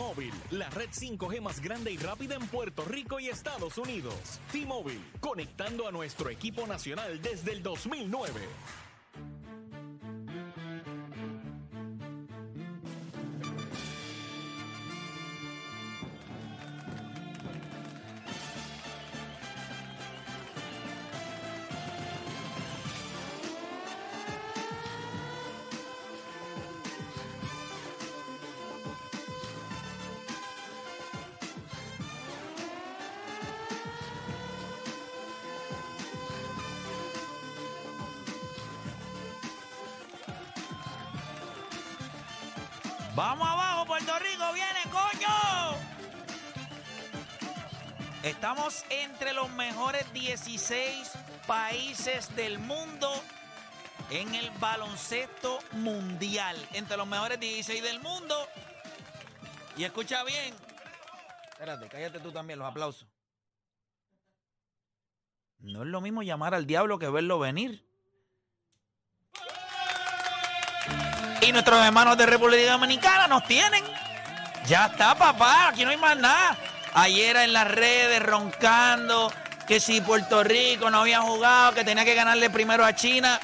T-Mobile, la red 5G más grande y rápida en Puerto Rico y Estados Unidos. T-Mobile, conectando a nuestro equipo nacional desde el 2009. Entre los mejores 16 países del mundo en el baloncesto mundial. Entre los mejores 16 del mundo. Y escucha bien. Espérate, cállate tú también, los aplausos. No es lo mismo llamar al diablo que verlo venir. Y nuestros hermanos de República Dominicana nos tienen. Ya está, papá. Aquí no hay más nada. Ayer en las redes roncando que si Puerto Rico no había jugado, que tenía que ganarle primero a China.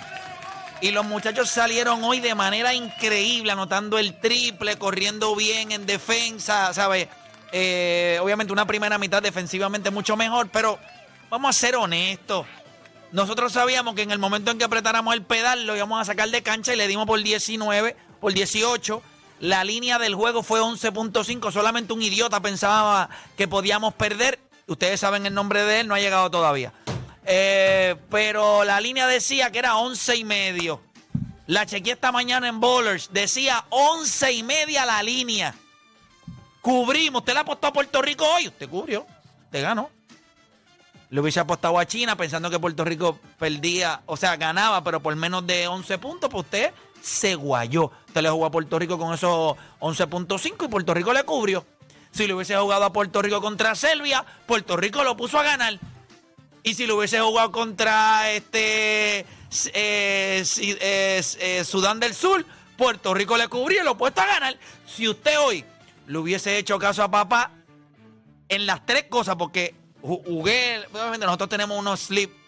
Y los muchachos salieron hoy de manera increíble, anotando el triple, corriendo bien en defensa, ¿sabes? Eh, obviamente una primera mitad defensivamente mucho mejor, pero vamos a ser honestos. Nosotros sabíamos que en el momento en que apretáramos el pedal lo íbamos a sacar de cancha y le dimos por 19, por 18. La línea del juego fue 11.5. Solamente un idiota pensaba que podíamos perder. Ustedes saben el nombre de él, no ha llegado todavía. Eh, pero la línea decía que era 11 y medio. La chequeé esta mañana en Bowlers. Decía 11 y media la línea. Cubrimos. ¿Usted le apostó a Puerto Rico hoy? Usted cubrió. Usted ganó. Le hubiese apostado a China pensando que Puerto Rico perdía, o sea, ganaba, pero por menos de 11 puntos, pues usted se guayó. Usted le jugó a Puerto Rico con esos 11.5 y Puerto Rico le cubrió. Si le hubiese jugado a Puerto Rico contra Serbia, Puerto Rico lo puso a ganar. Y si le hubiese jugado contra este eh, eh, eh, Sudán del Sur, Puerto Rico le cubrió y lo puesto a ganar. Si usted hoy le hubiese hecho caso a papá en las tres cosas, porque jugué, obviamente nosotros tenemos unos slip.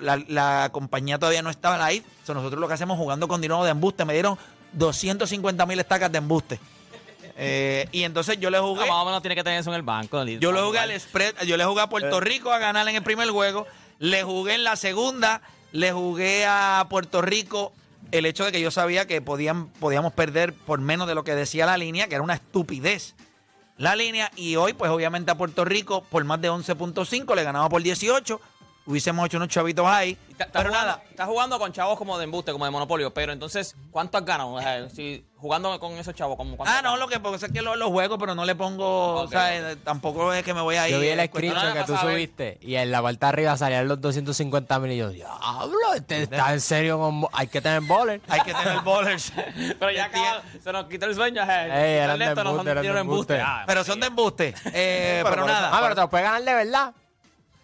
La, la compañía todavía no estaba live. So nosotros lo que hacemos jugando con dinero de embuste. Me dieron 250 mil estacas de embuste. Eh, y entonces yo le jugué. No, más o menos tiene que tener eso en el banco. Yo le jugué al spread. Yo le jugué a Puerto Rico a ganar en el primer juego. Le jugué en la segunda. Le jugué a Puerto Rico el hecho de que yo sabía que podían, podíamos perder por menos de lo que decía la línea, que era una estupidez la línea. Y hoy, pues obviamente a Puerto Rico, por más de 11.5, le ganaba por 18. Hubiésemos hecho unos chavitos ahí. pero nada. Estás jugando con chavos como de embuste, como de monopolio. Pero entonces, ¿cuánto has ganado? O sea, si jugando con esos chavos, como Ah, no, lo que pasa es que los lo juego, pero no le pongo. o sea, tampoco es que me voy a ir. Yo vi el screenshot que tú subiste y en la vuelta arriba salían los 250 mil. Y yo, diablo, este está en serio. Con... Hay que tener bowlers. Hay que tener bowlers. pero ya acaba, se nos quitó el sueño. Ey, eran de embuste, no son de embuste. Ah, pero son de embuste. Eh, pero, nada. Ah, pero te los puedes ganar de verdad.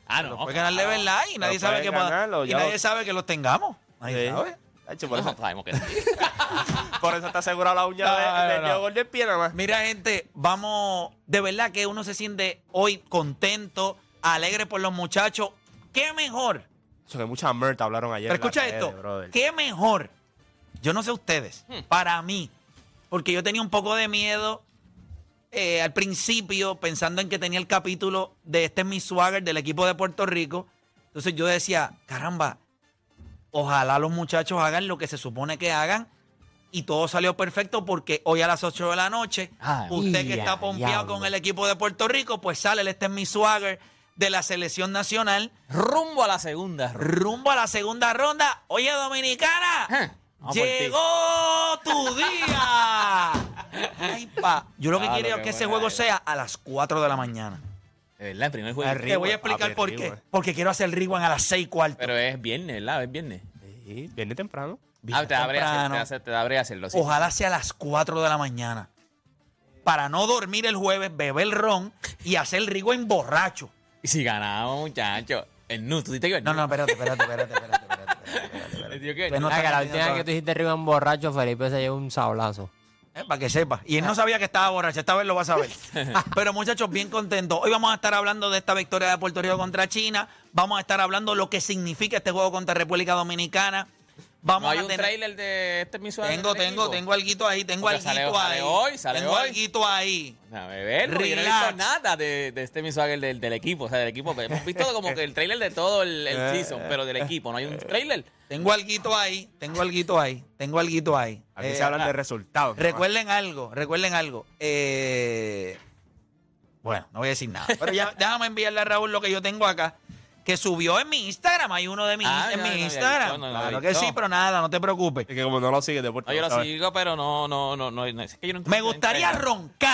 Ah, no. Puede ganar de verdad y nadie sabe que ganarlo, y nadie lo- sabe que los tengamos. Nadie Sí. sabe. Hacho, por, No, eso, sabemos que sí. por eso está asegurada la uña No, de, no, de no. Pie nada más. Mira, gente, vamos. De verdad que uno se siente hoy contento, alegre por los muchachos. ¿Qué mejor? Eso que muchas merta hablaron ayer. Pero escucha esto. brother. ¿Qué mejor? Yo no sé ustedes. Para mí. Porque yo tenía un poco de miedo eh, al principio, pensando en que tenía el capítulo de este es mi swagger del equipo de Puerto Rico. Entonces yo decía, caramba, ojalá los muchachos hagan lo que se supone que hagan. Y todo salió perfecto porque hoy a las 8 de la noche, usted que está pompeado con el equipo de Puerto Rico, pues sale el este es mi swagger de la selección nacional Rumbo a la segunda. ronda. rumbo a la segunda ronda. Oye, Dominicana, ti. llegó tu día. Ay, pa. Yo lo que Ah, quiero es que que ese buena juego idea. sea a las 4 de la mañana. De verdad, el primer juego. Arriba. Te voy a Rewind, explicar papi, por qué. rewind. Porque quiero hacer el rewind a las 6 y cuarto. Pero es viernes, ¿verdad? Es viernes. Sí, viene temprano. Ah, te da brea hacer- temprano. te da brea hacerlo. sí. Ojalá sea a las 4 de la mañana. Para no dormir el jueves, beber ron y hacer el rewind borracho. Y si ganamos, muchachos. El nu, tú dijiste que el No, nu. no, espérate, espérate, espérate, espérate, espérate, espérate, espérate. Él dijo que el Pues nu. no Ah, que la última vez que tú dijiste arriba en borracho, Felipe se llevó un sablazo. Eh, para que sepa. Y él no sabía que estaba borracho, esta vez lo va a saber. Pero muchachos, bien contentos. Hoy vamos a estar hablando de esta victoria de Puerto Rico contra China. Vamos a estar hablando lo que significa este juego contra República Dominicana. Vamos No hay a un tener... trailer de este mismo Tengo, tengo, tengo alguito ahí, tengo sale- alguito sale ahí. hoy, sale tengo hoy. alguito ahí. A yo no he visto nada de, de este mismo del, del equipo. O sea, del equipo. Hemos visto como que el trailer de todo el, el season, pero del equipo. No hay un trailer. Tengo alguito ahí, tengo alguito ahí, tengo alguito ahí. Aquí Eh, se hablan de resultados. Recuerden algo, recuerden algo. Eh, bueno, no voy a decir nada. Pero ya déjame enviarle a Raúl lo que yo tengo acá. Que subió en mi Instagram. Hay uno de mi, Ah, en no, mi no Instagram. visto, no lo claro que sí, pero nada, no te preocupes. Es que como no lo sigue de Puerto No, yo lo sigo, pero no, no, no, no. no, es que yo no Me gustaría roncar.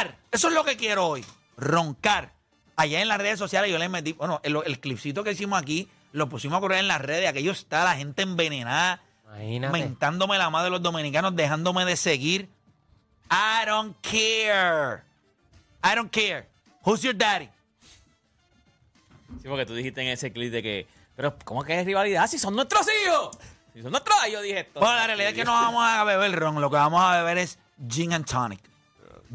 roncar. Eso es lo que quiero hoy. Roncar. Allá en las redes sociales yo le metí. Bueno, el, el clipcito que hicimos aquí lo pusimos a correr en las redes. Aquello está la gente envenenada. Imagínate. mentándome la madre de los dominicanos, dejándome de seguir. I don't care. I don't care. Who's your daddy? Sí, porque tú dijiste en ese clip de que. Pero, ¿cómo que es rivalidad? Si son nuestros hijos. Si son nuestros hijos, yo dije esto. Bueno, la realidad es que no vamos a beber ron. Lo que vamos a beber es gin and tonic.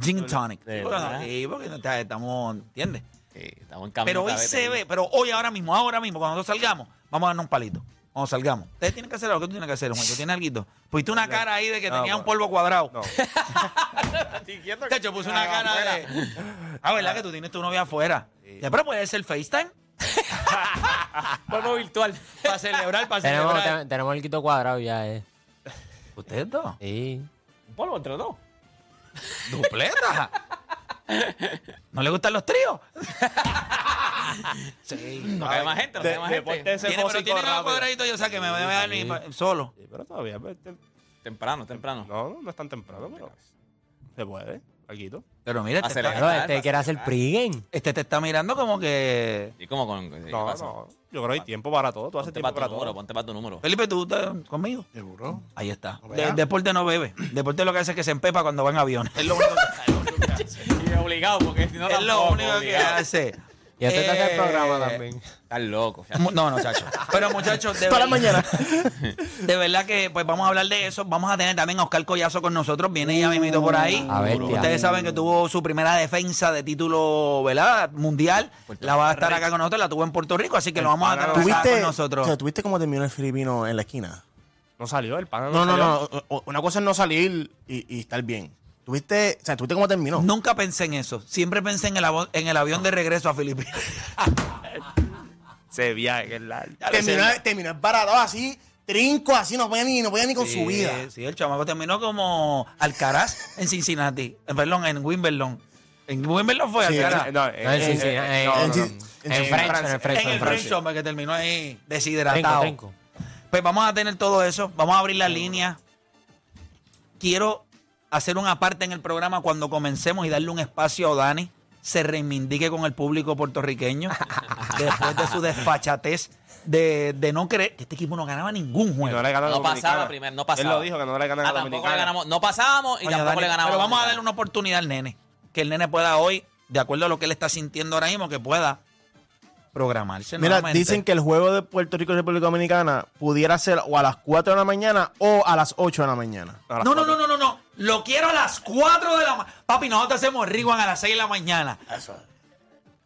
Gin and tonic. Sí, porque- verdad. sí, porque no está- estamos, ¿entiendes? Sí, estamos en camino. Pero hoy otra vez se ve, pero hoy ahora mismo, ahora mismo, cuando nosotros salgamos, vamos a darnos un palito. Cuando salgamos. Ustedes tienen que hacer algo. ¿Qué tú tienes que hacer, Juan? ¿Tú tienes algo? Pusiste una cara ahí de que No, tenía un polvo cuadrado. No. De hecho, puse una cara de. Ah, ¿verdad que tú tienes tu novia afuera? Ya, pero puede ser FaceTime. Polvo virtual. Para celebrar, para Tenemos, celebrar. te- tenemos el quito cuadrado ya, eh. ¿Ustedes dos? Sí. Un polvo entre los dos. ¡Dupleta! ¿No le gustan los tríos? sí. No cae más gente, no cae más gente. ese Tiene, pero tiene yo, o sea, que me voy a pa- solo. Sí, pero todavía. pues, te- Temprano, temprano. No, no, no es tan temprano, pero se puede. Alguito. Pero mira, este, Acelerar. este quiere hacer pregame. este te está mirando como que... ¿Y cómo con.? ¿qué No, pasa? no. Yo creo que hay tiempo para todo. Tú haces Ponte tiempo para tu para número, todo. ponte para tu número. Felipe, ¿tú estás conmigo? Seguro. Ahí está. No De- vea. deporte no bebe. Deporte lo que hace es que se empepa cuando va en avión. Es lo único que, Y obligado, porque si no. es lo tampoco, único que obligado. hace. Y este te hace el Eh, programa también. Estás loco. Mu- No, no, chacho. Pero muchachos, de Para verdad, mañana. de verdad que pues vamos a hablar de eso. Vamos a tener también a Oscar Collazo con nosotros. Viene ya mismito por ahí. A ver, tía. Ustedes saben que tuvo su primera defensa de título, ¿verdad? Mundial. La va a estar acá con nosotros. La tuvo en Puerto Rico, así que lo vamos a tener acá ¿Tuviste, con nosotros. o sea, ¿Tuviste cómo terminó el filipino en la esquina? No salió el pan. No, no, salió. no. o- o- Una cosa es no salir y, y estar bien. ¿Tuviste, o sea, ¿tuviste cómo terminó? Nunca pensé en eso. Siempre pensé en el, avo- en el avión de regreso a Filipinas. Ese viaje es largo. terminó, terminó embaratado así, trinco, así, no podía ni, no podía ni con su vida. Sí, el chamaco terminó como Alcaraz en Cincinnati. Eh, Perdón, en Wimbledon. En Wimbledon fue Sí, Alcaraz. No, No, en Cincinnati, en- no, no, en no. En Francia. en el French, en el French. French Open, que terminó ahí Trinco, deshidratado. trinco. Pues vamos a tener todo eso. Vamos a abrir la línea. Quiero hacer una parte en el programa cuando comencemos y darle un espacio a Dani se reivindique con el público puertorriqueño después de su desfachatez de, de no creer que este equipo no ganaba ningún juego. no le ganó a No pasaba primero, no pasaba. Él lo dijo que no le ganan Ah, a tampoco Dominicana. le ganamos. No pasábamos y tampoco Dani, le ganamos. Pero vamos a darle una oportunidad al nene. Que el nene pueda hoy, de acuerdo a lo que él está sintiendo ahora mismo, que pueda programarse. Mira, nuevamente. dicen que el juego de Puerto Rico y República Dominicana pudiera ser o a las 4 de la mañana o a las 8 de la mañana. No, no, no, no, no. Lo quiero a las 4 de la mañana. Papi, nosotros hacemos Riguan a las 6 de la mañana. Eso.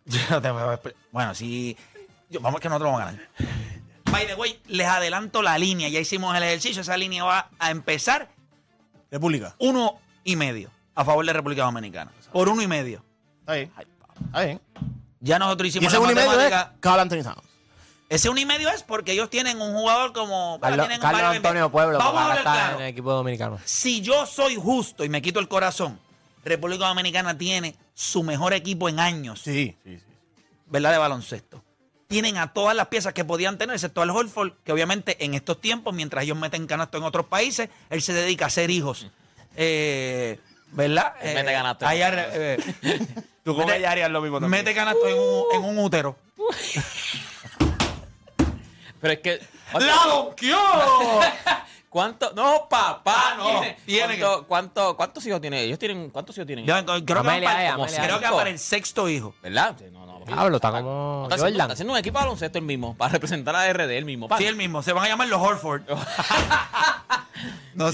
Bueno, sí. Yo- vamos que nosotros vamos a ganar. By the way, les adelanto la línea. Ya hicimos el ejercicio. Esa línea va a empezar República. uno y medio a favor de República Dominicana. Por uno y medio. Está bien. Está bien. Ya nosotros Y hicimos ese la uno y medio es matemática. Carl Anthony Towns. Ese uno y medio es porque ellos tienen un jugador como. Carlos, tienen Carlos varios- Antonio Pueblo, Vamos a está claro. en el equipo dominicano. Si yo soy justo y me quito el corazón, República Dominicana tiene su mejor equipo en años, Sí, sí, sí. ¿verdad? De baloncesto. Tienen a todas las piezas que podían tener, excepto al Holford, que obviamente en estos tiempos, mientras ellos meten canasto en otros países, él se dedica a hacer hijos. Eh, ¿Verdad? Mete canasto. allá, eh, Tú con Mete- ella harías lo mismo también. mete canasto en un, en un útero. Pero es que. ¡La donkeó! ¿Cuánto? No, papá, no. Tiene- tiene ¿Cuánto, cuánto- ¿Cuántos hijos tienen ellos? tienen ¿Cuántos hijos tienen Yo creo, que, van para, como Amelia. creo que va para el sexto hijo. ¿Verdad? Sí, No, no. papi. Diablo, está como Está haciendo, Jordan. está haciendo un equipo de baloncesto el mismo, para representar a RD el mismo. Sí, el mismo. Se van a llamar los Horford. no Y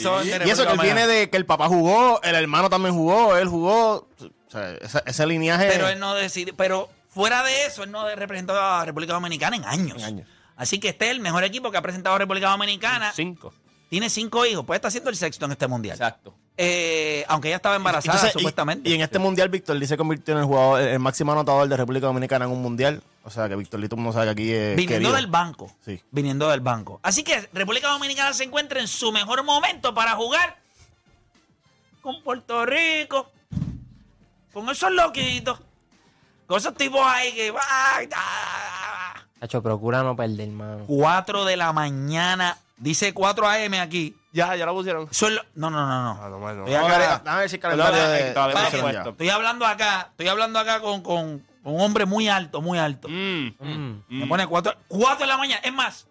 eso que él viene de que el papá jugó, el hermano también jugó, él jugó. O sea, ese, ese lineaje. Pero él no decide, pero fuera de eso, él no representó a República Dominicana en años. En años. Así que este es el mejor equipo que ha presentado República Dominicana. Cinco. Tiene cinco hijos, puede estar siendo el sexto en este mundial. Exacto. Eh, aunque ella estaba embarazada, Entonces, y- supuestamente. Y, en este mundial, Víctor Lee se convirtió en el jugador, el máximo anotador de República Dominicana en un mundial. O sea que Víctor Lee, todo mundo sabe que aquí es. viniendo querido. del banco. Sí. Viniendo del banco. Así que República Dominicana se encuentra en su mejor momento para jugar con Puerto Rico. Con esos loquitos. Con esos tipos ahí que. ¡ay, ah! Hacho, procura no perder, mano. 4 de la mañana. Dice 4 AM aquí. Ya, ya lo pusieron. Son lo- no, no, no, no. Ah, no, bueno. Estoy Vamos a acá- ver, déjame ver si el Perdón, calendario eh, de. todavía no de se ha acción puesto. ya. Estoy hablando acá, estoy hablando acá con, con- con un hombre muy alto, muy alto. Mm, Mm. Me pone 4 de la mañana. Es más,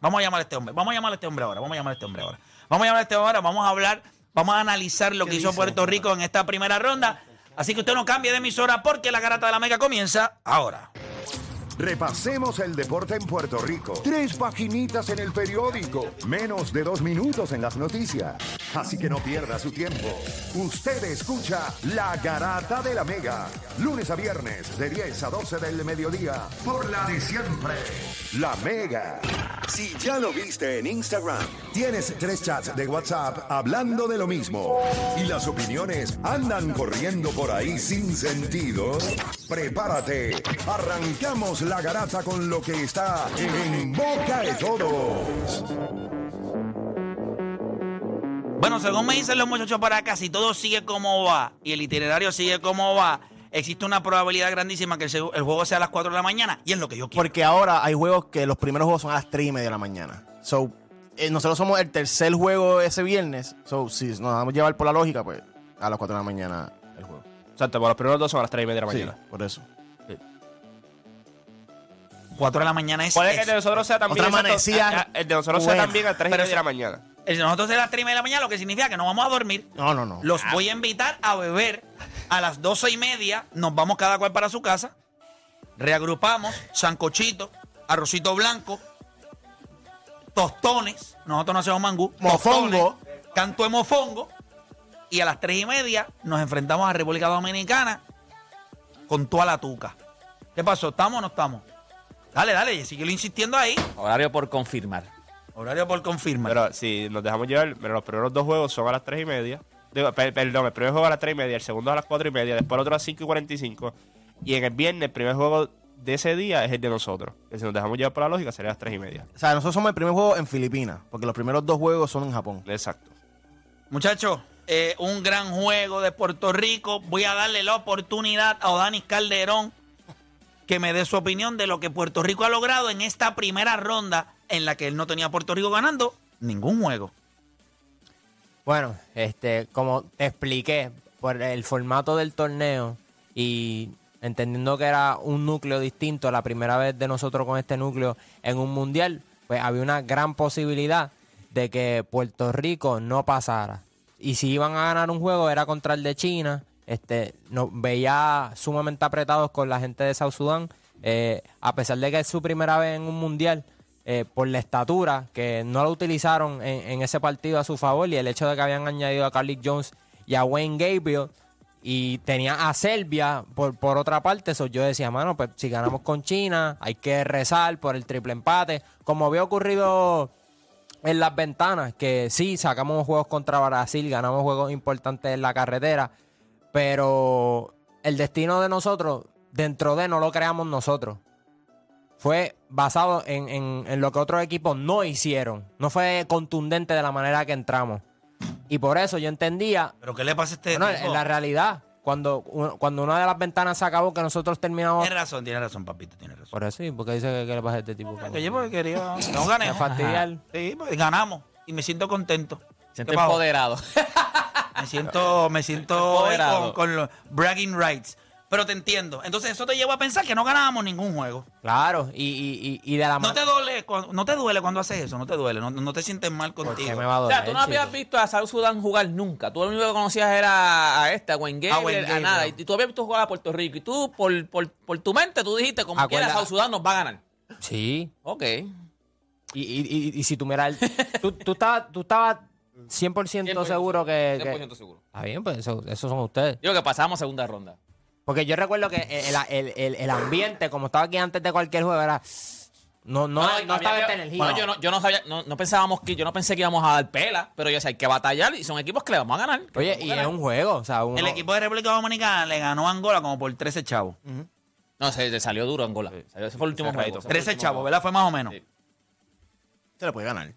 vamos a llamar a este hombre. Vamos a llamar a este hombre ahora. Vamos a llamar a este hombre ahora. Vamos a llamar a este hombre ahora. Vamos a hablar, vamos a analizar lo que hizo Puerto Rico en esta primera ronda. Así que usted no cambie de emisora porque la garata de la mega comienza ahora. Repasemos el deporte en Puerto Rico. Tres paginitas en el periódico. Menos de dos minutos en las noticias. Así que no pierda su tiempo. Usted escucha La Garata de la Mega. Lunes a viernes de 10 a 12 del mediodía. Por la de siempre. La Mega. Si ya lo viste en Instagram, tienes tres chats de WhatsApp hablando de lo mismo. Y las opiniones andan corriendo por ahí sin sentido. Prepárate. Arrancamos la garata con lo que está en boca de todos. Bueno, según me dicen los muchachos para acá, si todo sigue como va y el itinerario sigue como va, existe una probabilidad grandísima que el, juego sea a las 4 de la mañana y es lo que yo quiero. Porque ahora hay juegos que los primeros juegos son a las 3 y media de la mañana. So, eh, nosotros somos el tercer juego ese viernes. So, si nos vamos a llevar por la lógica, pues a las 4 de la mañana el juego. Exacto, por los primeros dos son a las tres y media de la Sí, mañana. por eso. 4 de la mañana es. Puede que el de nosotros sea también. Otra ah, ah, El de nosotros sea buena. también a las tres y Pero media de la mañana. el de nosotros es a las 3 y media de la mañana, lo que significa que no vamos a dormir. No, no, no. Los voy a invitar a beber a las 12 y media. Nos vamos cada cual para su casa. Reagrupamos, sancochito, arrocito blanco, tostones. Nosotros no hacemos mangú. Mofongo. tostones, Canto de mofongo. Y a las 3 y media nos enfrentamos a República Dominicana con toda la tuca. ¿Qué pasó? ¿Estamos o no estamos? Dale, dale, sigue insistiendo ahí. Horario por confirmar. Horario por confirmar. Pero si nos dejamos llevar, pero los primeros dos juegos son a las tres y media. Digo, per- perdón, el primer juego a las tres y media, el segundo a las cuatro y media, después el otro a las cinco y cuarenta y cinco. Y en el viernes, el primer juego de ese día es el de nosotros. Que si nos dejamos llevar por la lógica, sería a las tres y media. O sea, nosotros somos el primer juego en Filipinas, porque los primeros dos juegos son en Japón. Exacto. Muchachos, eh, un gran juego de Puerto Rico. Voy a darle la oportunidad a Odanis Calderón que me dé su opinión de lo que Puerto Rico ha logrado en esta primera ronda en la que él no tenía Puerto Rico ganando ningún juego. Bueno, este, como te expliqué, por el formato del torneo y entendiendo que era un núcleo distinto, la primera vez de nosotros con este núcleo en un mundial, pues había una gran posibilidad de que Puerto Rico no pasara. Y si iban a ganar un juego era contra el de China. Este, nos veía sumamente apretados con la gente de South Sudán. eh, a pesar de que es su primera vez en un mundial, eh, por la estatura, que no lo utilizaron en, ese partido a su favor y el hecho de que habían añadido a Carlick Jones y a Wayne Gabriel y tenía a Serbia por, por otra parte, eso yo decía, mano, pues si ganamos con China, hay que rezar por el triple empate, como había ocurrido en las ventanas, que sí, sacamos juegos contra Brasil, ganamos juegos importantes en la carretera, pero el destino de nosotros, dentro de no lo creamos nosotros. Fue basado en, en- en lo que otros equipos no hicieron. No fue contundente de la manera que entramos. Y por eso yo entendía, ¿Pero qué le pasa a este bueno, tipo? en la realidad, cuando, uno- cuando una de las ventanas se acabó, que nosotros terminamos... Tiene razón, tiene razón, papito, tiene razón. Por eso, sí, porque dice que, que le pasa a este tipo. Que yo porque quería... No gané. Me fastidiar. Sí, pues ganamos. Y me siento contento. Empoderado. Me siento, me siento hoy con, con los bragging rights. Pero te entiendo. Entonces eso te lleva a pensar que no ganábamos ningún juego. Claro, y, y, y, y de la No manera... te duele, cuando, no te duele cuando haces eso, no te duele, no, no te sientes mal contigo. me va a O doler, sea, tú no habías chico? visto a South Sudan jugar nunca. Tú lo único que conocías era a este, a Wayne A Gabriel, Wayne a, nada. Y tú habías visto jugar a Puerto Rico. Y tú, por, por, por tu mente, tú dijiste, como Acuerda- quiera, South Sudan nos va a ganar. Sí, Ok. Y, y, y, y si tú miras, el- tú, tú estabas, tú estabas 100%, seguro que, que- 100% seguro. Está bien, pues eso, esos son ustedes. Digo que pasamos segunda ronda. Porque yo recuerdo que el, el- el- el ambiente, como estaba aquí antes de cualquier juego, era... No, no, no, estaba esta energía. Bueno, yo no, yo no sabía, no, no pensábamos que, yo no pensé que íbamos a dar pela, pero yo sé, hay que batallar y son equipos que le vamos a ganar. Oye, y ganar. es un juego, o sea, uno... El equipo de República Dominicana le ganó a Angola como por 13 chavos. No, se, se salió duro Angola. Salió- ese fue el último juego. Cerradito. ese fue el 13 último chavos. ¿verdad? Fue más o menos. Sí. Se le puede ganar.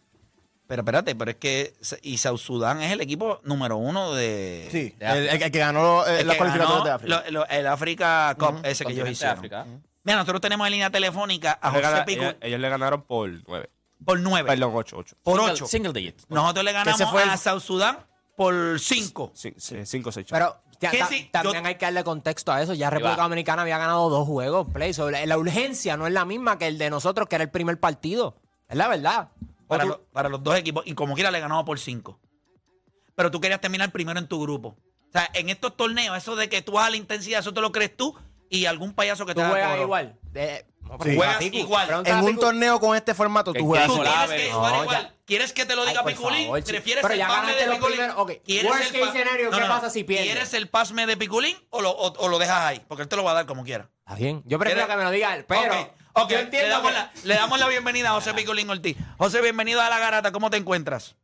Pero espérate, pero es que y South Sudán es el equipo número uno de. Sí, de el, el- el que ganó eh, el las cualificatorias de África. lo- lo- el Africa Cup, ese que ellos hicieron. África. Mira, nosotros tenemos en línea telefónica a Ellos, José gana- Pico ellos- ellos le ganaron por 9. por 9, Perdón, 8, 8. por Single- 8. Single digit. Nosotros le ganamos fue el- a South Sudán por 5. 5 6 Pero ya- ¿Qué ta- si- también yo- hay que darle contexto a eso. Ya República. Dominicana había ganado dos juegos, play. So, la, la urgencia no es la misma que el de nosotros, que era el primer partido. Es la verdad. Para, Otro- lo- para los dos equipos. Y como quiera le ganamos por 5. Pero tú querías terminar primero en tu grupo. O sea, en estos torneos, eso de que tú vas a la intensidad, eso te lo crees tú y algún payaso que tú te haga juegas igual. De- Sí. Juegas igual. En un torneo con este formato, tú juegas Tú tienes que No, jugar ya. igual. ¿Quieres que te lo diga Ay, Piculín? favor. ¿Prefieres Pero el pasme de Piculín? ¿Quieres worst el case pa- scenario, ¿qué pasa si pierdes? ¿Quieres el pasme de Piculín o lo, o- o lo dejas ahí? Porque él te lo va a dar como quiera. Está bien. Yo prefiero ¿Quieres? que me lo diga él, pero. Ok, yo le, damos que- la, le damos la bienvenida a José Piculín Ortiz. José, bienvenido a La Garata. ¿Cómo te encuentras?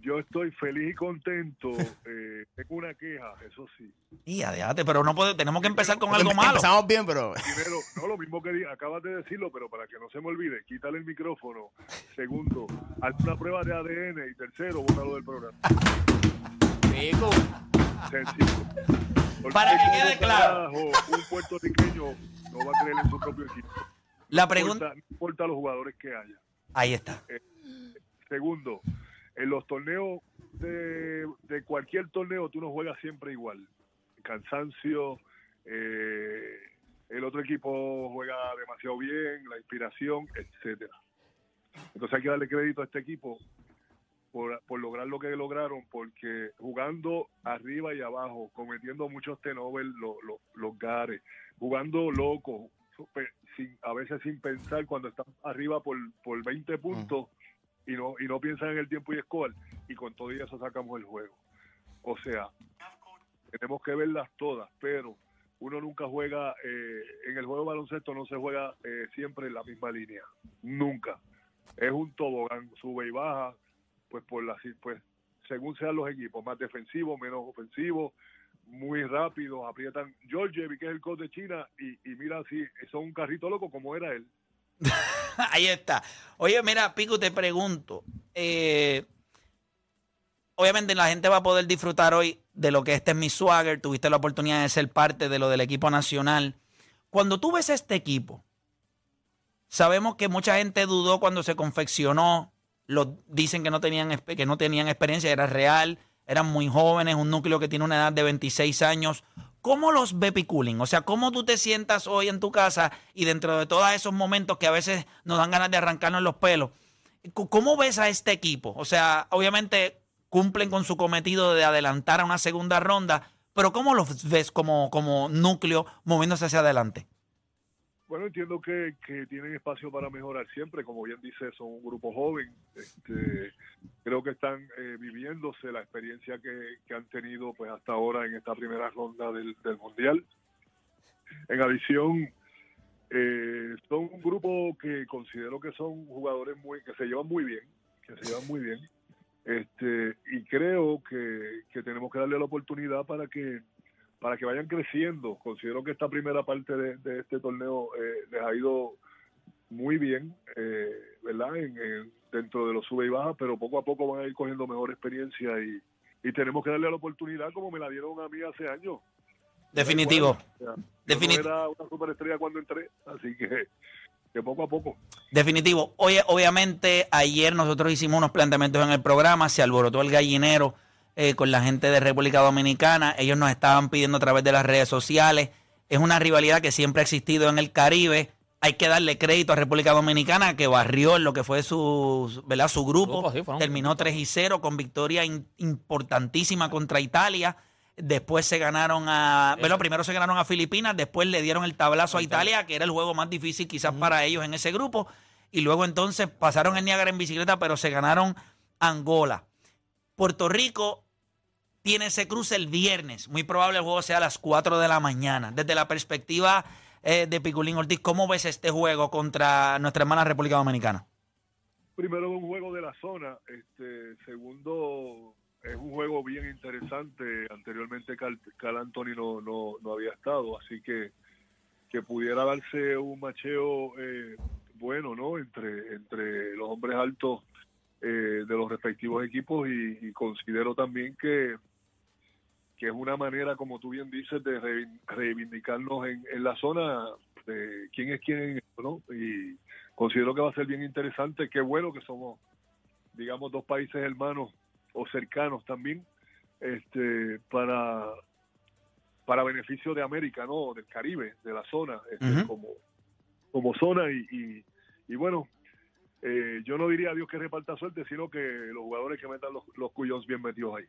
Yo estoy feliz y contento. Eh, tengo una queja, eso sí. Y adelante, pero no puede, tenemos que empezar con algo malo. Empezamos bien, pero Primero, no lo mismo que di- acabas de decirlo, pero para que no se me olvide, quítale el micrófono. Segundo, haz una prueba de ADN. Y tercero, bótalo del programa. Picu. Sencillo. Porque Para que ¿cómo quede claro. carajo Un puertorriqueño no va a creer en su propio equipo. La No pregunta. importa, no importa los jugadores que haya. Ahí está. Segundo, en los torneos de, de cualquier torneo tú no juegas siempre igual. Cansancio, eh, el otro equipo juega demasiado bien, la inspiración, etcétera. Entonces hay que darle crédito a este equipo por, por lograr lo que lograron, porque jugando arriba y abajo, cometiendo muchos tenovers, los, los, los gares, jugando loco, sin, a veces sin pensar cuando están arriba por, por 20 puntos y no y no piensan en el tiempo y score y con todo eso sacamos el juego. O sea, tenemos que verlas todas, pero uno nunca juega eh, en el juego de baloncesto no se juega eh, siempre en la misma línea, nunca. Es un tobogán, sube y baja, pues por la pues según sean los equipos, más defensivos, menos ofensivos, muy rápidos, aprietan. Georgiev, que es el coach de China, y, y mira si son un carrito loco como era él. Ahí está. Oye, mira, Pico, te pregunto. eh, obviamente la gente va a poder disfrutar hoy de lo que este es mi swagger. Tuviste la oportunidad de ser parte de lo del equipo nacional. Cuando tú ves este equipo, sabemos que mucha gente dudó cuando se confeccionó. Lo, dicen que no, tenían, que no tenían experiencia, era real, eran muy jóvenes, un núcleo que tiene una edad de 26 años. ¿Cómo los ve Piculín? O sea, ¿cómo tú te sientas hoy en tu casa y dentro de todos esos momentos que a veces nos dan ganas de arrancarnos los pelos? ¿Cómo ves a este equipo? O sea, obviamente cumplen con su cometido de adelantar a una segunda ronda, pero ¿cómo los ves como, como núcleo moviéndose hacia adelante? Bueno, entiendo que, que tienen espacio para mejorar siempre, como bien dice, son un grupo joven. Este, creo que están eh, viviéndose la experiencia que, han tenido pues hasta ahora en esta primera ronda del, mundial. En adición, eh, son un grupo que considero que son jugadores muy que se llevan muy bien, que se llevan muy bien. Este, y creo que tenemos que darle la oportunidad para que para que vayan creciendo. Considero que esta primera parte de, de este torneo eh, les ha ido muy bien, eh, ¿verdad? En, en- dentro de los sube y baja, pero poco a poco van a ir cogiendo mejor experiencia y, y tenemos que darle la oportunidad como me la dieron a mí hace años. Definitivo. O sea, yo Definit- no era una superestrella cuando entré, así que, que poco a poco. Definitivo. Oye, obviamente, ayer nosotros hicimos unos planteamientos en el programa, se alborotó el gallinero eh, con la gente de República Dominicana. Ellos nos estaban pidiendo a través de las redes sociales. Es una rivalidad que siempre ha existido en el Caribe. Hay que darle crédito a República Dominicana que barrió en lo que fue su, ¿verdad? su grupo. Grupo, sí, fueron- Terminó 3 y 0 con victoria in- importantísima contra Italia. Después se ganaron a. Bueno, primero se ganaron a Filipinas, después le dieron el tablazo a Italia, que era el juego más difícil quizás para ellos en ese grupo. Y luego entonces pasaron el Niágara en bicicleta, pero se ganaron Angola. Puerto Rico tiene ese cruce el viernes. Muy probable el juego sea a las 4 de la mañana. Desde la perspectiva eh, de Piculín Ortiz, ¿cómo ves este juego contra nuestra hermana República Dominicana? Primero un juego de la zona, este segundo es un juego bien interesante. Anteriormente Cal, Cal Anthony no, no, no había estado, así que que pudiera darse un macheo eh, bueno, ¿no? Entre entre los hombres altos eh, de los respectivos equipos y, y considero también que que es una manera, como tú bien dices, de reivin- reivindicarnos en, en la zona de quién es quién, ¿no? Y considero que va a ser bien interesante. Qué bueno que somos, digamos, dos países hermanos o cercanos también, este, para para beneficio de América, ¿no? Del Caribe, de la zona, este, como como zona y, y, y bueno, eh, yo no diría a Dios que reparta suerte, sino que los jugadores que metan los, los cuyos bien metidos ahí.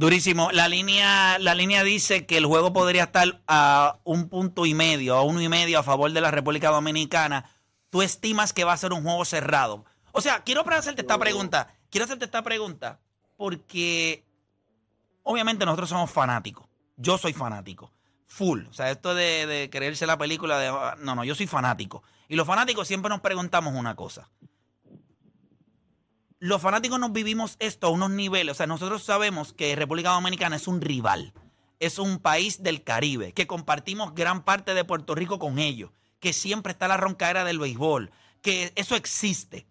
Durísimo. La línea, la línea dice que el juego podría estar a un punto y medio, a uno y medio a favor de la República Dominicana. ¿Tú estimas que va a ser un juego cerrado? O sea, quiero hacerte esta pregunta. Quiero hacerte esta pregunta porque obviamente nosotros somos fanáticos. Yo soy fanático. Full. O sea, esto de, de creerse la película de... No, no, yo soy fanático. Y los fanáticos siempre nos preguntamos una cosa. Los fanáticos nos vivimos esto a unos niveles. O sea, nosotros sabemos que República Dominicana es un rival. Es un país del Caribe, que compartimos gran parte de Puerto Rico con ellos, que siempre está la roncaera del béisbol, que eso existe.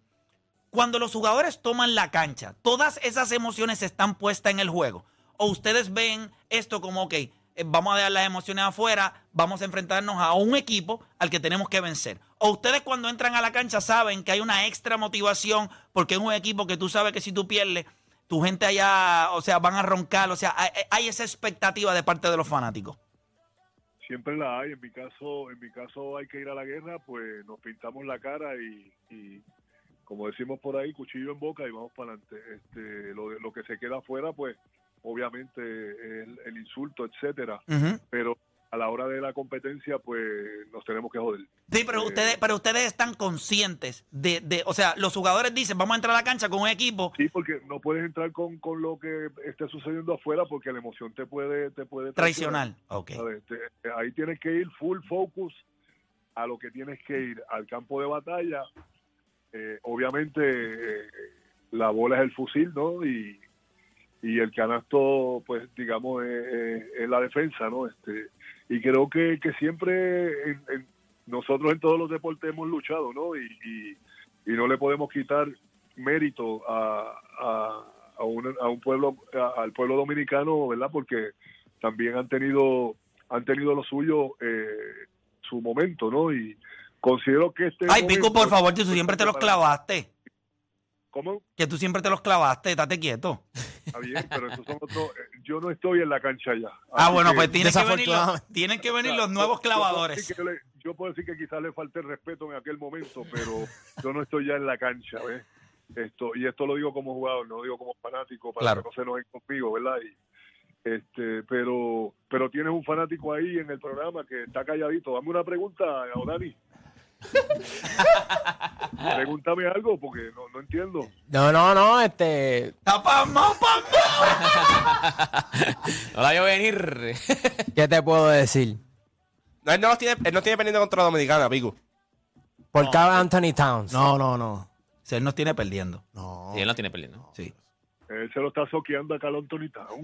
Cuando los jugadores toman la cancha, todas esas emociones están puestas en el juego. O ustedes ven esto como, ok, eh, vamos a dejar las emociones afuera, vamos a enfrentarnos a un equipo al que tenemos que vencer. O ustedes cuando entran a la cancha saben que hay una extra motivación porque es un equipo que tú sabes que si tú pierdes, tu gente allá, o sea, van a roncar, o sea, hay, hay esa expectativa de parte de los fanáticos. Siempre la hay. En mi caso, en mi caso hay que ir a la guerra, pues nos pintamos la cara y, y como decimos por ahí, cuchillo en boca y vamos para adelante. Este, lo, lo que se queda afuera, pues obviamente el, el insulto, etcétera. Pero a la hora de la competencia, pues nos tenemos que joder. Sí, pero Eh, ustedes, pero ustedes están conscientes de, de, o sea, los jugadores dicen, vamos a entrar a la cancha con un equipo. Sí, porque no puedes entrar con, con lo que esté sucediendo afuera porque la emoción te puede te puede Traicionar. Ok. ¿sabes? Te- ahí tienes que ir full focus a lo que tienes que ir al campo de batalla. Eh, obviamente eh, la bola es el fusil, ¿no? Y, y el canasto, pues digamos, es, la defensa, ¿no? Este y creo que, que siempre en- en- nosotros en todos los deportes hemos luchado, ¿no? Y, y, y no le podemos quitar mérito a, a, a, un, a un pueblo, a- al pueblo dominicano, ¿verdad? Porque también han tenido han tenido lo suyo eh, su momento, ¿no? Y considero que este Ay, Pico, por favor, que tú siempre te los clavaste. ¿Cómo? Que tú siempre te los clavaste, estate quieto. Está bien, pero esos son otros. eh, Yo no estoy en la cancha ya. Ah, bueno, pues tienen que venir los, tienen que venir los nuevos yo- yo puedo clavadores. le- Yo puedo decir que quizás le falté el respeto en aquel momento, pero yo no estoy ya en la cancha, ¿ves? Esto, y esto lo digo como jugador, no lo digo como fanático, para Claro. que no se enojen conmigo, ¿verdad? Y, este, pero, pero tienes un fanático ahí en el programa que está calladito. Dame una pregunta, Dani. Pregúntame algo porque no, no entiendo. No, no, no, este. ¡Tapamos, No la vio venir. ¿Qué te puedo decir? No, él no, los tiene, él no tiene pendiente contra la Dominicana, Pico. Por cada Anthony Towns. No, no, no. Si él nos tiene perdiendo. No. Y él no tiene perdiendo. Sí. Él se lo está soqueando a Carl Anthony Town.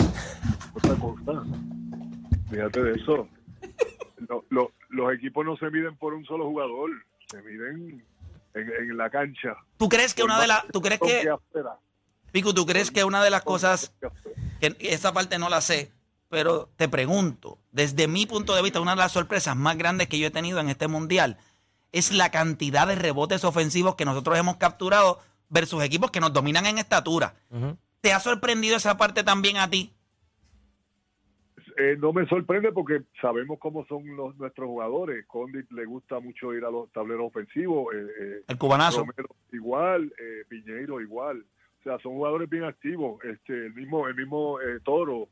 Otra cosa. Fíjate de eso. Lo- lo- los equipos no se miden por un solo jugador, se miden en, en la cancha. ¿Tú crees que una de las. ¿Tú crees que. Pico, ¿tú crees que una de las cosas. Que esa parte no la sé. Pero te pregunto, desde mi punto de vista, una de las sorpresas más grandes que yo he tenido en este mundial es la cantidad de rebotes ofensivos que nosotros hemos capturado versus equipos que nos dominan en estatura. ¿Te ha sorprendido esa parte también a ti? Eh, no me sorprende porque sabemos cómo son los, nuestros jugadores. Condit le gusta mucho ir a los tableros ofensivos. eh, eh, El cubanazo. Romero igual, eh, Piñeiro igual. O sea, son jugadores bien activos. Este, el mismo, el mismo eh, Toro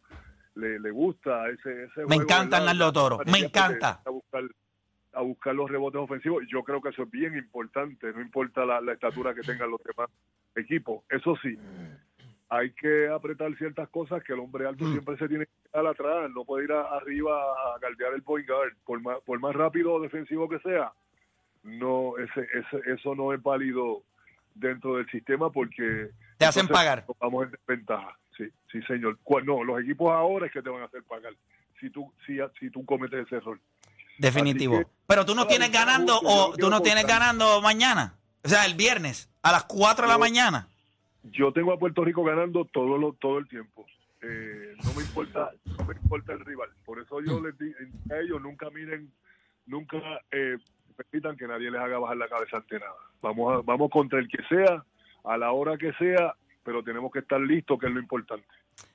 le, le gusta ese, ese Me juego, encanta. Hernando Toro, me encanta. A buscar, a buscar los rebotes ofensivos. Yo creo que eso es bien importante. No importa la, la estatura que tengan los demás equipos. Eso sí, hay que apretar ciertas cosas que el hombre alto siempre se tiene que quedar atrás. No puede ir a- arriba a galdear el point guard. Por más, por más rápido o defensivo que sea, no ese, ese, eso no es válido dentro del sistema porque Te hacen pagar. Vamos en desventaja. Sí, sí, señor. No, los equipos ahora es que te van a hacer pagar si tú si, si tú cometes ese error. Definitivo. Que- Pero tú no tienes ganando o tú no tienes ganando mañana. O sea, el viernes a las 4 de la mañana. Yo tengo a Puerto Rico ganando todo lo, todo el tiempo. Eh, no me importa no me importa el rival. Por eso yo les digo a ellos nunca miren, nunca eh, permitan que nadie les haga bajar la cabeza ante nada. Vamos a, vamos contra el que sea, a la hora que sea, pero tenemos que estar listos, que es lo importante.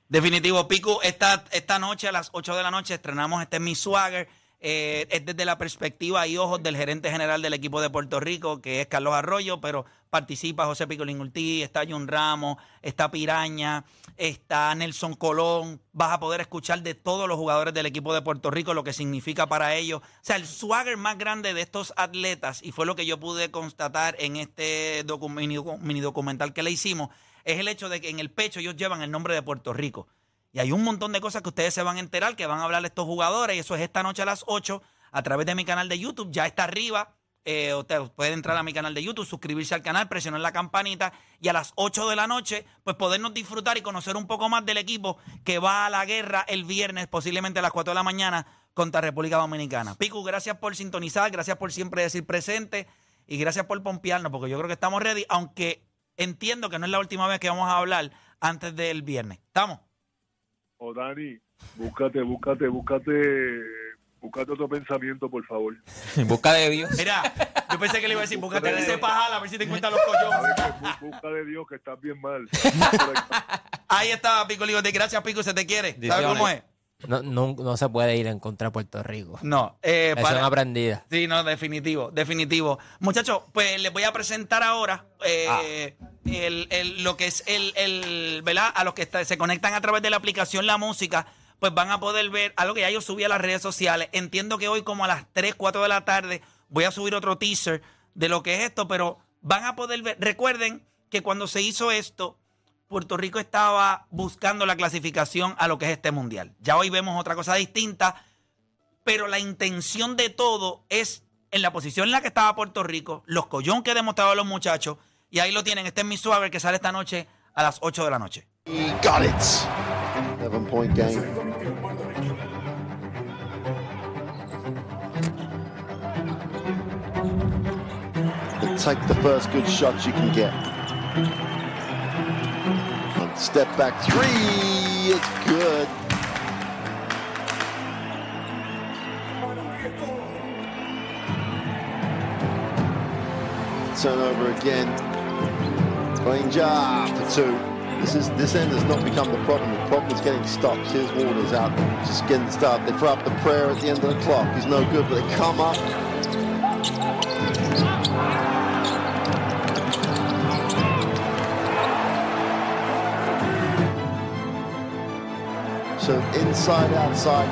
Definitivo, Pico, esta, esta noche a las 8 de la noche estrenamos este Mi Swagger. Eh, es desde la perspectiva y ojos del gerente general del equipo de Puerto Rico, que es Carlos Arroyo, pero participa José Picolín Urtí, está Jun Ramos, está Piraña, está Nelson Colón. Vas a poder escuchar de todos los jugadores del equipo de Puerto Rico lo que significa para ellos. O sea, el swagger más grande de estos atletas, y fue lo que yo pude constatar en este docu- mini documental que le hicimos, es el hecho de que en el pecho ellos llevan el nombre de Puerto Rico. Y hay un montón de cosas que ustedes se van a enterar, que van a hablar estos jugadores, y eso es esta noche a las 8 a través de mi canal de YouTube. Ya está arriba. Eh, usted puede entrar a mi canal de YouTube, suscribirse al canal, presionar la campanita y a las 8 de la noche, pues podernos disfrutar y conocer un poco más del equipo que va a la guerra el viernes, posiblemente a las 4 de la mañana, contra República Dominicana. Pico, gracias por sintonizar, gracias por siempre decir presente y gracias por pompearnos, porque yo creo que estamos ready, aunque entiendo que no es la última vez que vamos a hablar antes del viernes. ¿Estamos? O Dani, búscate, búscate, búscate, búscate otro pensamiento, por favor. En busca de Dios. Mira, yo pensé que le iba a decir, búscate ese pajal a ver si te encuentran los A collones. ver, bú- busca de Dios que estás bien mal. Ahí está, Pico Ligote. Gracias, Pico, se te quiere. ¿Sabes cómo es? No, no, no se puede ir en contra de Puerto Rico. No, eh, Lección para- aprendida. Sí, no, definitivo, definitivo. Muchachos, pues les voy a presentar ahora eh, el- el- lo que es el, el, ¿verdad? A los que está- se conectan a través de la aplicación La Música, pues van a poder ver algo que ya yo subí a las redes sociales. Entiendo que hoy como a las 3, 4 de la tarde voy a subir otro teaser de lo que es esto, pero van a poder ver. Recuerden que cuando se hizo esto, Puerto Rico estaba buscando la clasificación a lo que es este mundial. Ya hoy vemos otra cosa distinta, pero la intención de todo es en la posición en la que estaba Puerto Rico, los collón que demostraban los muchachos, y ahí lo tienen. Este es mi suave que sale esta noche a las 8 de la noche. He got it. Seven point game. Take the first good shot you can get. Step back three. It's good. Turnover again. Granger for two. This is this end has not become the problem. The problem is getting stops. Here's Waters out, just getting started. They throw up the prayer at the end of the clock. He's no good, but they come up. So inside, outside.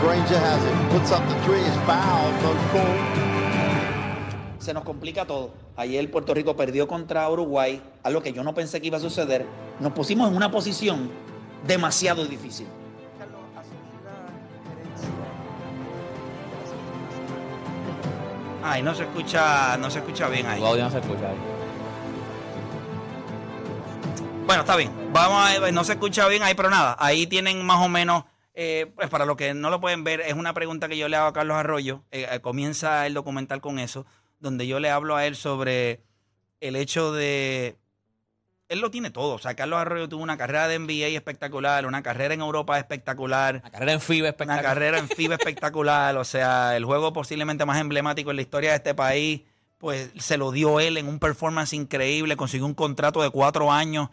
Granger has it. Puts up the three. Is fouled. No call. se nos complica todo. Ayer Puerto Rico perdió contra Uruguay, algo que yo no pensé que iba a suceder. Nos pusimos en una posición demasiado difícil. Ay, no se escucha, no se escucha bien ahí. Audio no se escucha ahí. Bueno, está bien. Vamos a ver, no se escucha bien ahí, pero nada. Ahí tienen más o menos, eh, pues para los que no lo pueden ver, es una pregunta que yo le hago a Carlos Arroyo. Eh, eh, comienza el documental con eso, donde yo le hablo a él sobre el hecho de. Él lo tiene todo. O sea, Carlos Arroyo tuvo una carrera de NBA espectacular, una carrera en Europa espectacular. Una carrera en FIBA espectacular. Una carrera en FIBA espectacular. O sea, el juego posiblemente más emblemático en la historia de este país, pues se lo dio él en un performance increíble. Consiguió un contrato de cuatro años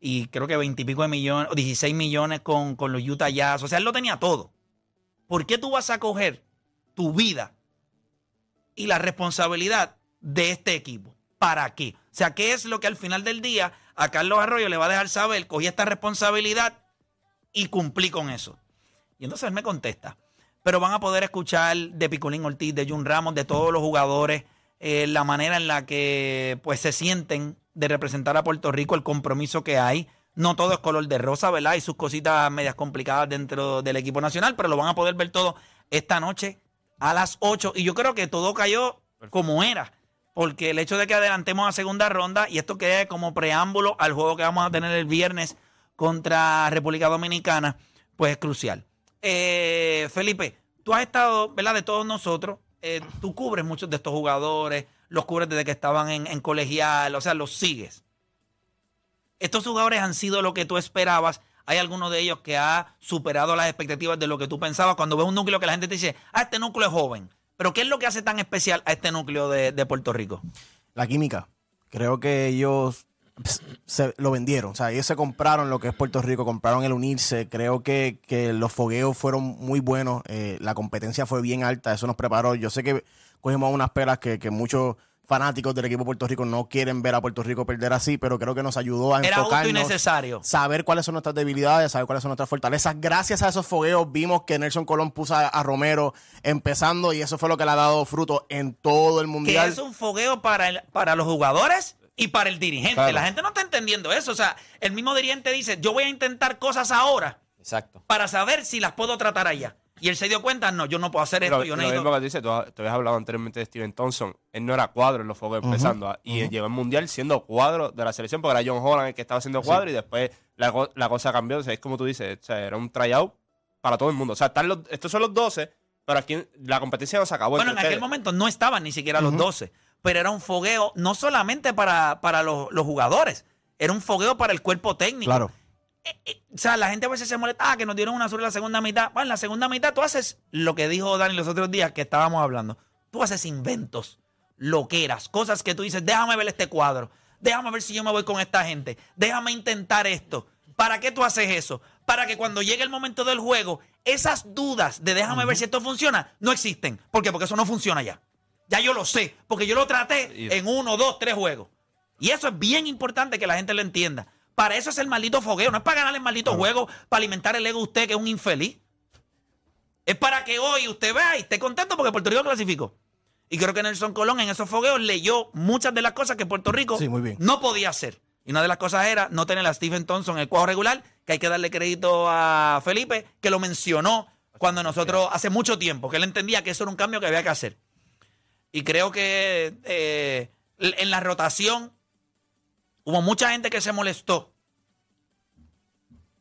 y creo que veintipico de millones, o 16 millones con, con los Utah Jazz. O sea, él lo tenía todo. ¿Por qué tú vas a coger tu vida y la responsabilidad de este equipo? ¿Para qué? O sea, ¿qué es lo que al final del día a Carlos Arroyo le va a dejar saber? Cogí esta responsabilidad y cumplí con eso. Y entonces él me contesta. Pero van a poder escuchar de Picolín Ortiz, de Jun Ramos, de todos los jugadores, eh, la manera en la que pues se sienten de representar a Puerto Rico, el compromiso que hay. No todo es color de rosa, ¿verdad? Hay sus cositas medias complicadas dentro del equipo nacional, pero lo van a poder ver todo esta noche a las 8. Y yo creo que todo cayó como era. Porque el hecho de que adelantemos a segunda ronda y esto quede como preámbulo al juego que vamos a tener el viernes contra República Dominicana, pues es crucial. Eh, Felipe, tú has estado, ¿verdad? De todos nosotros, eh, tú cubres muchos de estos jugadores, los cubres desde que estaban en, colegial, o sea, los sigues. Estos jugadores han sido lo que tú esperabas. Hay alguno de ellos que ha superado las expectativas de lo que tú pensabas. Cuando ves un núcleo que la gente te dice, ah, este núcleo es joven. Pero ¿qué es lo que hace tan especial a este núcleo de, Puerto Rico? La química. Creo que ellos se lo vendieron. O sea, ellos se compraron lo que es Puerto Rico, compraron el unirse. Creo que, que los fogueos fueron muy buenos. eh, la competencia fue bien alta. Eso nos preparó. Yo sé que cogimos unas peras que, que muchos fanáticos del equipo de Puerto Rico no quieren ver a Puerto Rico perder así, pero creo que nos ayudó a Era justo y enfocarnos. necesario. saber cuáles son nuestras debilidades, saber cuáles son nuestras fortalezas. Gracias a esos fogueos vimos que Nelson Colón puso a, a Romero empezando y eso fue lo que le ha dado fruto en todo el Que mundial. es un fogueo para, el- para los jugadores y para el dirigente. Claro. La gente no está entendiendo eso. O sea, el mismo dirigente dice, yo voy a intentar cosas ahora Exacto. para saber si las puedo tratar allá. Y él se dio cuenta, no, yo no puedo hacer esto, Lo, yo lo necesito... mismo que dice, tú, tú habías hablado anteriormente de Steven Thompson. Él no era cuadro en los fuegos empezando. ah, Y él llegó al mundial siendo cuadro de la selección, porque era John Holland el que estaba haciendo cuadro y después la, co- la cosa cambió. O sea, es como tú dices, o sea, era un tryout para todo el mundo. O sea, están los- estos son los 12, pero aquí la competencia no se acabó. Bueno, en entre aquel ustedes. momento no estaban ni siquiera los 12, pero era un fogueo no solamente para, para los, los jugadores, era un fogueo para el cuerpo técnico. Claro. O sea, la gente a veces se molesta, ah, que nos dieron una sola en la segunda mitad. Bueno, en la segunda mitad tú haces lo que dijo Dani los otros días que estábamos hablando. Tú haces inventos, loqueras, cosas que tú dices, déjame ver este cuadro, déjame ver si yo me voy con esta gente, déjame intentar esto. ¿Para qué tú haces eso? Para que cuando llegue el momento del juego, esas dudas de déjame ver si esto funciona, no existen. ¿Por qué? Porque eso no funciona ya. Ya yo lo sé, porque yo lo traté en uno, dos, tres juegos. Y eso es bien importante que la gente lo entienda. Para eso es el maldito fogueo, no es para ganar el maldito juego, para alimentar el ego de usted, que es un infeliz. Es para que hoy usted vea y esté contento porque Puerto Rico clasificó. Y creo que Nelson Colón en esos fogueos leyó muchas de las cosas que Puerto Rico Sí, muy bien. no podía hacer. Y una de las cosas era no tener a Stephen Thompson en el cuadro regular, que hay que darle crédito a Felipe, que lo mencionó cuando nosotros, hace mucho tiempo, que él entendía que eso era un cambio que había que hacer. Y creo que eh, en la rotación hubo mucha gente que se molestó.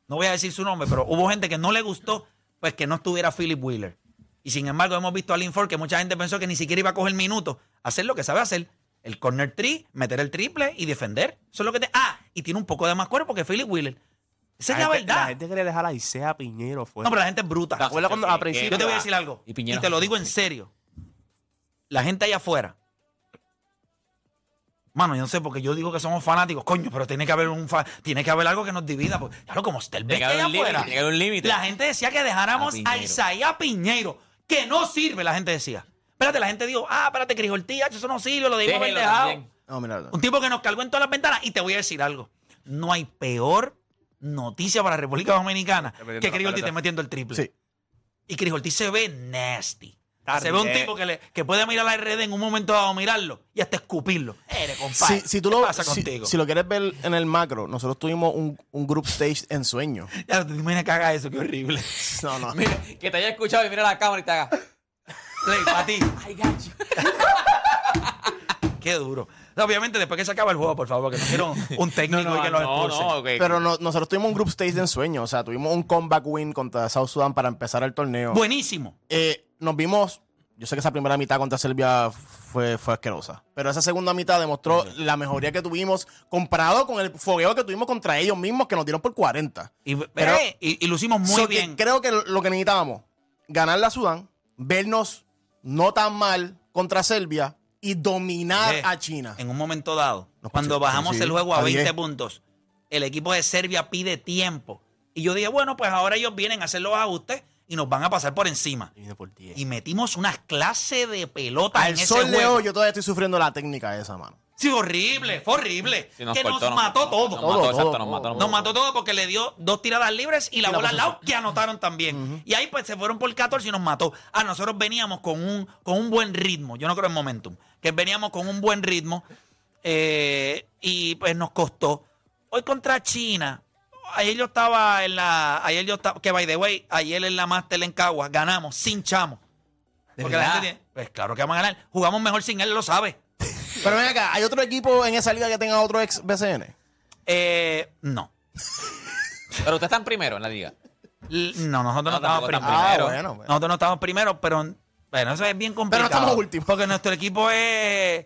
No voy a decir su nombre, pero hubo gente que no le gustó pues que no estuviera Philip Wheeler. Y sin embargo, hemos visto a Lynn Ford que mucha gente pensó que ni siquiera iba a coger minutos. Hacer lo que sabe hacer. El corner tree, meter el triple y defender. Eso es lo que te. Ah, y tiene un poco de más cuerpo que Philip Wheeler. Esa es la gente, verdad. La gente quiere dejar a Isaiah Piñero fuera. No, pero la gente es bruta. ¿Te acuerdas cuando a principio? Yo te voy a decir algo. Y te lo digo en serio. La gente allá afuera. Mano, yo no sé, porque yo digo que somos fanáticos, coño, pero tiene que haber un fa- tiene que haber algo que nos divida. Pues, claro, como usted ve que allá un límite, afuera. tiene que haber un límite. La gente decía que dejáramos A. Isaías Piñeiro, que no sirve, la gente decía. Espérate, la gente dijo, ah, espérate, Crijoltía, eso no sirve, lo debimos haber dejado. No, mira, Un tipo que nos cargó en todas las ventanas. Y te voy a decir algo. No hay peor noticia para la República Dominicana que paleta. esté metiendo el triple. Sí. Y Cris Ortiz se ve nasty. Está Se ve un bien. tipo que, le, que puede mirar la red en un momento dado, mirarlo y hasta escupirlo. Eres, compadre. Si, si tú ¿Qué lo, pasa si, contigo? si lo quieres ver en el macro, nosotros tuvimos un, un group stage en sueño. Ya, te imaginas que haga eso, qué horrible. No, no. Mira, que te haya escuchado y mira la cámara y te haga. Play, para ti. Qué duro. Obviamente, después que se acaba el juego, por favor, que no quiero un técnico y que lo no, expulse. no, ok. Pero no- nosotros tuvimos un group stage de ensueño. O sea, tuvimos un comeback win contra South Sudan para empezar el torneo. Buenísimo. Eh, nos vimos. Yo sé que esa primera mitad contra Serbia fue, fue asquerosa. Pero esa segunda mitad demostró la mejoría que tuvimos comparado con el fogueo que tuvimos contra ellos mismos que nos dieron por 40. Y, Pero- eh, y, hicimos muy So que bien. creo que lo que necesitábamos, ganar la Sudán, vernos no tan mal contra Serbia y dominar a China. En un momento dado, Nos cuando bajamos sí, el juego a a 20 10. puntos, el equipo de Serbia pide tiempo. Y yo dije, bueno, pues ahora ellos vienen a hacer los ajustes y nos van a pasar por encima. Y metimos unas clases de pelota Al en ese sol de juego. hoy yo todavía estoy sufriendo la técnica de esa mano. Sí, horrible, fue horrible. Sí, nos que cortó, nos nos- mató todo. Nos Todo, mató, exacto, todo, nos mató. Nos mató todo porque le dio dos tiradas libres y la Y la bola al lado que anotaron también. Y ahí pues se fueron por 14 y nos mató. Ah, nosotros veníamos con un, con un buen ritmo. Yo no creo en momentum. Que veníamos con un buen ritmo eh, y pues nos costó. Hoy contra China. Ayer yo estaba en la. Ayer yo estaba. Que by the way, ayer en la Master en Caguas ganamos sin chamo. ¿De Porque la gente tiene- Pues claro que vamos a ganar. Jugamos mejor sin él, lo sabe. Pero ven acá, ¿hay otro equipo en esa liga que tenga otro ex BCN? Eh, no. Pero usted está en primero en la liga. L- No, nosotros no, No, tampoco estamos están primero. primero. Ah, bueno, bueno. Nosotros no estamos primero, pero bueno, eso es bien complicado. estamos últimos. Porque nuestro equipo es.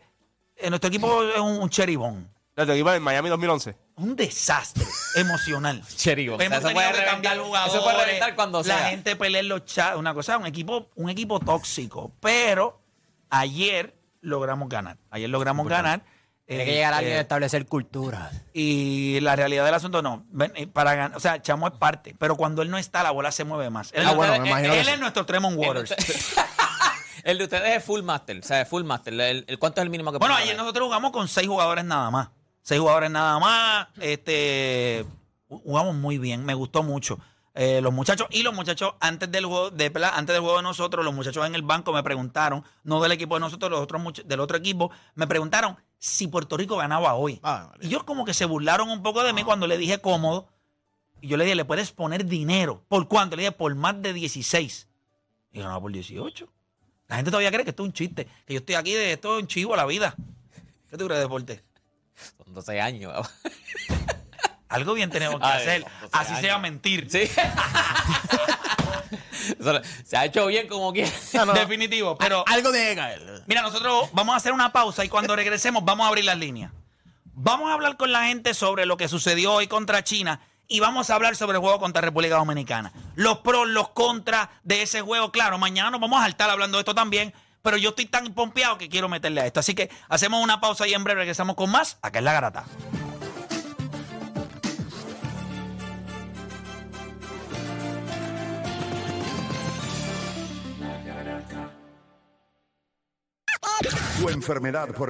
eh, Nuestro equipo es un, un cheribón. Nuestro equipo en Miami 2011. Un desastre emocional. Cheribón. Hemos Eso tenido puede que cambiar jugadores. eso puede reventar cuando La sea. gente pelea en los chats. Una cosa, un equipo, un equipo tóxico. Pero ayer logramos ganar. Ayer logramos ganar. Tiene Eh, que llegar alguien eh, a establecer cultura. y la realidad del asunto no. Ven, eh, Para ganar, o sea, Chamo es parte, pero cuando él no está, la bola se mueve más. Él, Ah, es- bueno, él- me imagino él es nuestro Tremont Waters. El de ustedes es full master, o sea, full master. El, el- ¿Cuánto es el mínimo que Bueno, ayer ganar? nosotros jugamos con seis jugadores nada más. Seis jugadores nada más. Este jugamos muy bien, me gustó mucho. Eh, los muchachos y los muchachos antes del juego de antes del juego de nosotros los muchachos en el banco me preguntaron no del equipo de nosotros los otros del otro equipo me preguntaron si Puerto Rico ganaba hoy. Ah, y ellos como que se burlaron un poco de mí cuando le dije cómodo y yo le dije le puedes poner dinero por cuánto le dije por más de 16 y yo no por 18 la gente todavía cree que esto es un chiste que yo estoy aquí de esto es un chivo a la vida. ¿qué tú crees deporte? Son 12 años. Algo bien tenemos que hacer. con 12 Así años. sea mentir. Sí. Eso se ha hecho bien como quiera. No, no. Definitivo. Pero Algo tiene que caer. mira, nosotros vamos a hacer una pausa y cuando regresemos vamos a abrir las líneas. Vamos a hablar con la gente sobre lo que sucedió hoy contra China y vamos a hablar sobre el juego contra República Dominicana. Los pros, los contras de ese juego. Claro, mañana nos vamos a estar hablando de esto también. Pero yo estoy tan pompeado que quiero meterle a esto. Así que hacemos una pausa y en breve regresamos con más. Acá es la garata. Tu enfermedad por el